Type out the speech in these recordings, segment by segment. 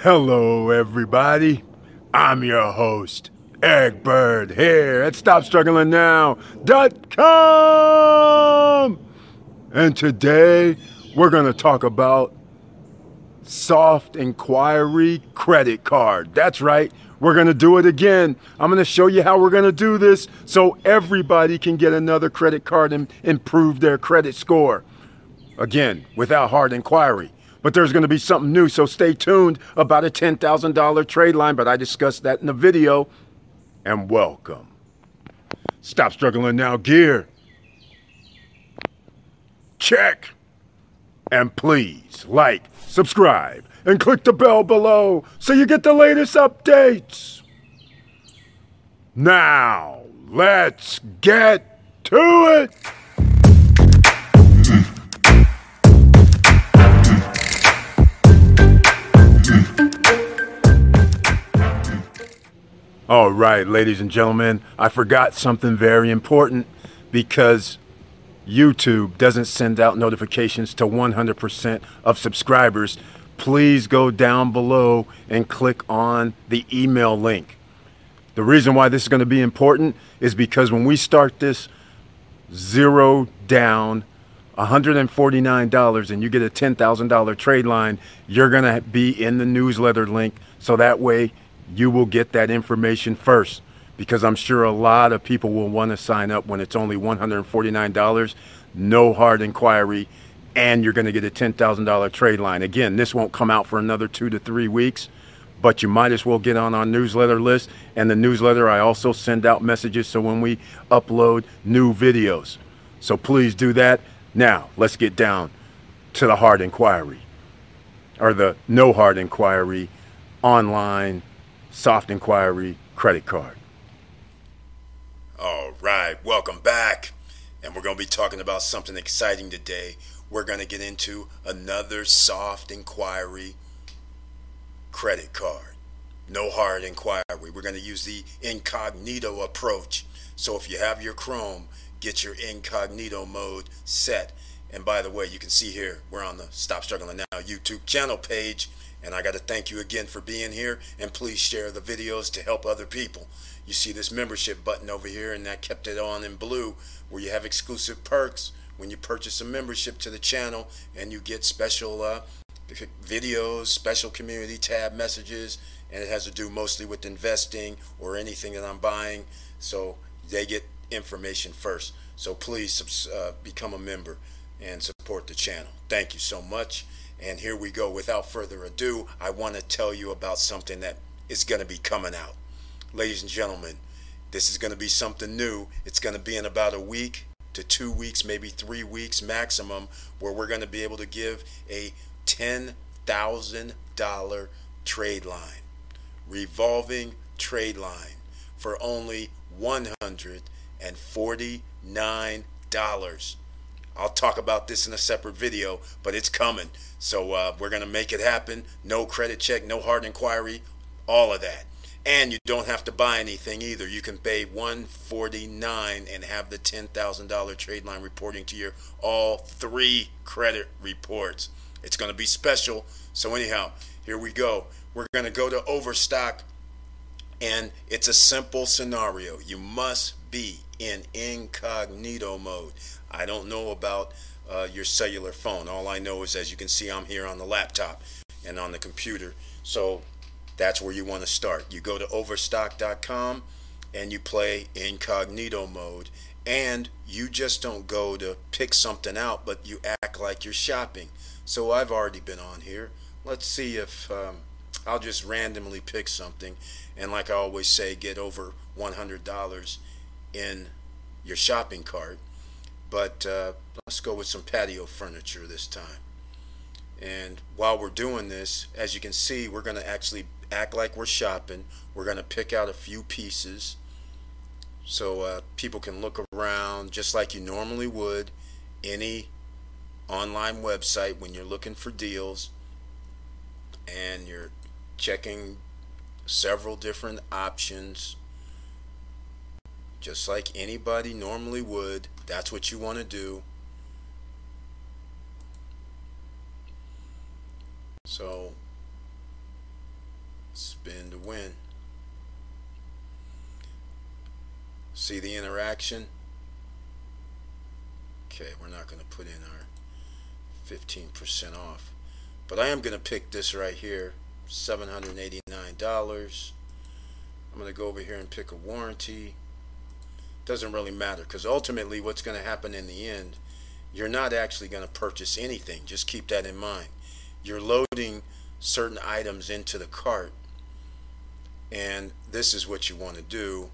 Hello, everybody. I'm your host, Eggbird, here at StopStrugglingNow.com. And today, we're going to talk about soft inquiry credit card. That's right. We're going to do it again. I'm going to show you how we're going to do this so everybody can get another credit card and improve their credit score. Again, without hard inquiry. But there's going to be something new, so stay tuned about a $10,000 trade line, but I discussed that in the video. And welcome. Stop struggling now, gear. Check. And please like, subscribe, and click the bell below so you get the latest updates. Now, let's get to it. All right, ladies and gentlemen, I forgot something very important because YouTube doesn't send out notifications to 100% of subscribers. Please go down below and click on the email link. The reason why this is going to be important is because when we start this zero down $149 and you get a $10,000 trade line, you're going to be in the newsletter link so that way you will get that information first because I'm sure a lot of people will want to sign up when it's only $149, no hard inquiry, and you're going to get a $10,000 trade line. Again, this won't come out for another two to three weeks, but you might as well get on our newsletter list. And the newsletter, I also send out messages so when we upload new videos. So please do that. Now, let's get down to the hard inquiry or the no hard inquiry online soft inquiry credit card. All right, welcome back. And we're going to be talking about something exciting today. We're going to get into another soft inquiry credit card. No hard inquiry. We're going to use the incognito approach. So if you have your Chrome, get your incognito mode set. And by the way, you can see here, we're on the Stop Struggling Now YouTube channel page. And I got to thank you again for being here. And please share the videos to help other people. You see this membership button over here, and that kept it on in blue, where you have exclusive perks when you purchase a membership to the channel, and you get special uh, videos, special community tab messages, and it has to do mostly with investing or anything that I'm buying. So they get information first. So please uh, become a member and support the channel. Thank you so much. And here we go. Without further ado, I want to tell you about something that is going to be coming out. Ladies and gentlemen, this is going to be something new. It's going to be in about a week to two weeks, maybe three weeks maximum, where we're going to be able to give a $10,000 trade line, revolving trade line for only $149. I'll talk about this in a separate video, but it's coming. So uh, we're going to make it happen. No credit check, no hard inquiry, all of that. And you don't have to buy anything either. You can pay 149 and have the $10,000 trade line reporting to your all three credit reports. It's going to be special. So anyhow, here we go. We're going to go to Overstock and it's a simple scenario. You must be in incognito mode. I don't know about uh, your cellular phone. All I know is, as you can see, I'm here on the laptop and on the computer. So that's where you want to start. You go to overstock.com and you play incognito mode. And you just don't go to pick something out, but you act like you're shopping. So I've already been on here. Let's see if um, I'll just randomly pick something. And like I always say, get over $100 in your shopping cart. But uh, let's go with some patio furniture this time. And while we're doing this, as you can see, we're going to actually act like we're shopping. We're going to pick out a few pieces so uh, people can look around just like you normally would any online website when you're looking for deals and you're checking several different options just like anybody normally would. That's what you want to do. So spin to win. See the interaction? Okay, we're not going to put in our 15% off. But I am going to pick this right here, $789. I'm going to go over here and pick a warranty. Doesn't really matter because ultimately what's going to happen in the end, you're not actually going to purchase anything. Just keep that in mind. You're loading certain items into the cart and this is what you want to do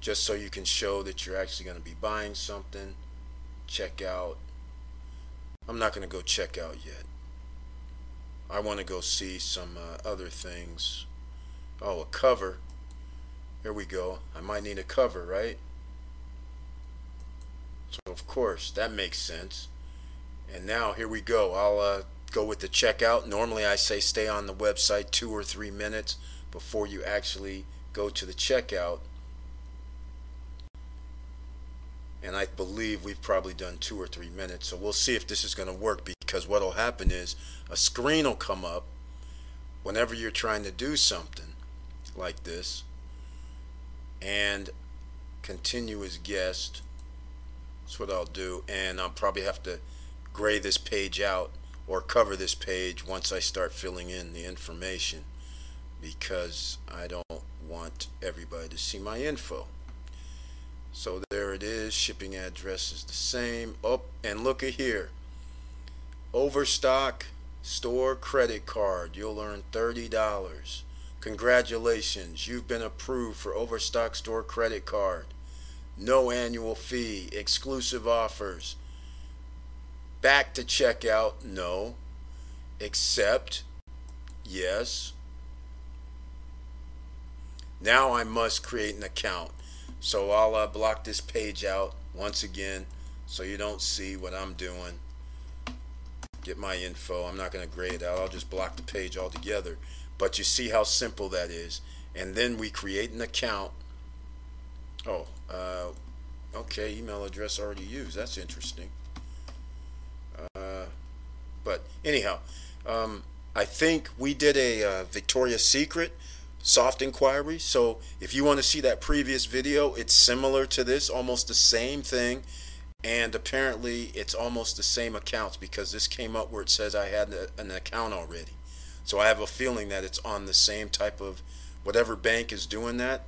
just so you can show that you're actually going to be buying something check out I'm not going to go check out yet I want to go see some uh, other things. Oh a cover. Here we go. I might need a cover right? So of course that makes sense. And now here we go. I'll uh, go with the checkout. Normally I say stay on the website two or three minutes before you actually go to the checkout. And I believe we've probably done two or three minutes. So we'll see if this is going to work because what will happen is a screen will come up whenever you're trying to do something like this and continuous guest. That's what I'll do. And I'll probably have to gray this page out or cover this page once I start filling in the information because I don't want everybody to see my info. So there it is. Shipping address is the same. Oh, and look at here. Overstock store credit card. You'll earn $30. Congratulations. You've been approved for Overstock store credit card. No annual fee. Exclusive offers. Back to checkout. No. Accept. Yes. Now I must create an account. So I'll uh, block this page out once again so you don't see what I'm doing. Get my info. I'm not going to gray it out. I'll just block the page altogether. But you see how simple that is. And then we create an account. Oh, uh, okay, email address already used. That's interesting. Uh, but anyhow, um, I think we did a uh, Victoria's Secret soft inquiry. So if you want to see that previous video, it's similar to this, almost the same thing. And apparently it's almost the same accounts because this came up where it says I had an account already. So I have a feeling that it's on the same type of whatever bank is doing that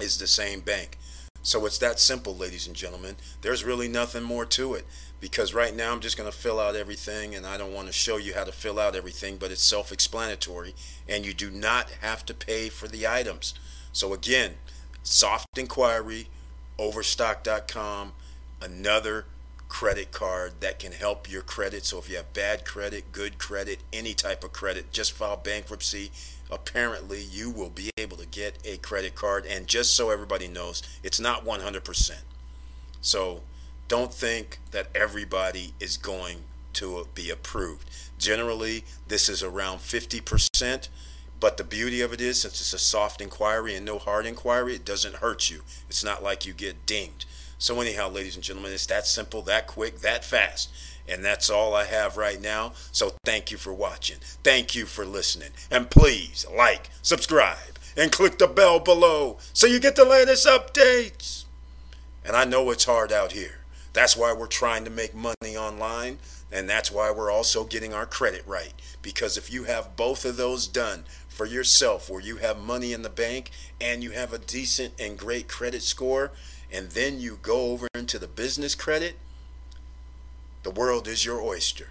is the same bank. So it's that simple, ladies and gentlemen. There's really nothing more to it because right now I'm just going to fill out everything and I don't want to show you how to fill out everything, but it's self explanatory and you do not have to pay for the items. So again, soft inquiry, overstock.com, another credit card that can help your credit. So if you have bad credit, good credit, any type of credit, just file bankruptcy. Apparently, you will be able to get a credit card. And just so everybody knows, it's not 100%. So don't think that everybody is going to be approved. Generally, this is around 50%. But the beauty of it is, since it's a soft inquiry and no hard inquiry, it doesn't hurt you. It's not like you get dinged. So, anyhow, ladies and gentlemen, it's that simple, that quick, that fast. And that's all I have right now. So, thank you for watching. Thank you for listening. And please like, subscribe, and click the bell below so you get the latest updates. And I know it's hard out here. That's why we're trying to make money online. And that's why we're also getting our credit right. Because if you have both of those done for yourself, where you have money in the bank and you have a decent and great credit score, and then you go over into the business credit, the world is your oyster.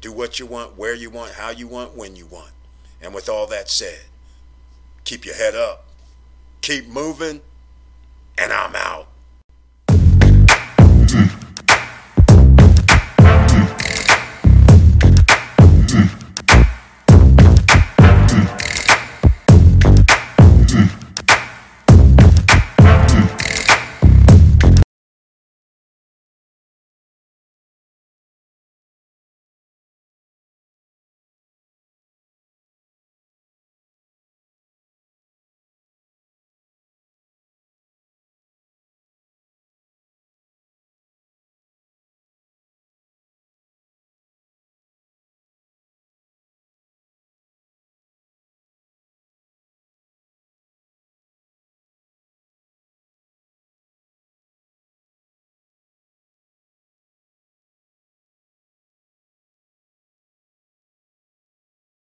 Do what you want, where you want, how you want, when you want. And with all that said, keep your head up, keep moving, and I'm out.